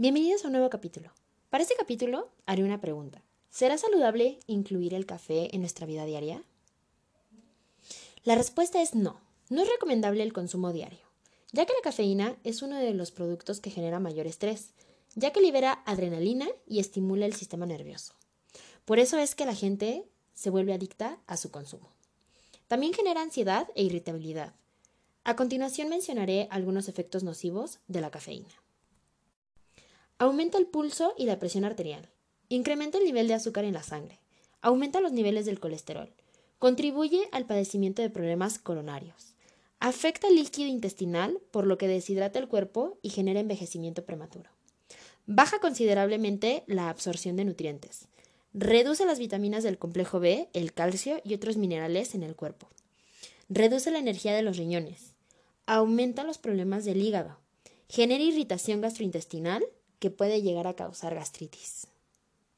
Bienvenidos a un nuevo capítulo. Para este capítulo haré una pregunta. ¿Será saludable incluir el café en nuestra vida diaria? La respuesta es no. No es recomendable el consumo diario, ya que la cafeína es uno de los productos que genera mayor estrés, ya que libera adrenalina y estimula el sistema nervioso. Por eso es que la gente se vuelve adicta a su consumo. También genera ansiedad e irritabilidad. A continuación mencionaré algunos efectos nocivos de la cafeína. Aumenta el pulso y la presión arterial. Incrementa el nivel de azúcar en la sangre. Aumenta los niveles del colesterol. Contribuye al padecimiento de problemas coronarios. Afecta el líquido intestinal, por lo que deshidrata el cuerpo y genera envejecimiento prematuro. Baja considerablemente la absorción de nutrientes. Reduce las vitaminas del complejo B, el calcio y otros minerales en el cuerpo. Reduce la energía de los riñones. Aumenta los problemas del hígado. Genera irritación gastrointestinal que puede llegar a causar gastritis.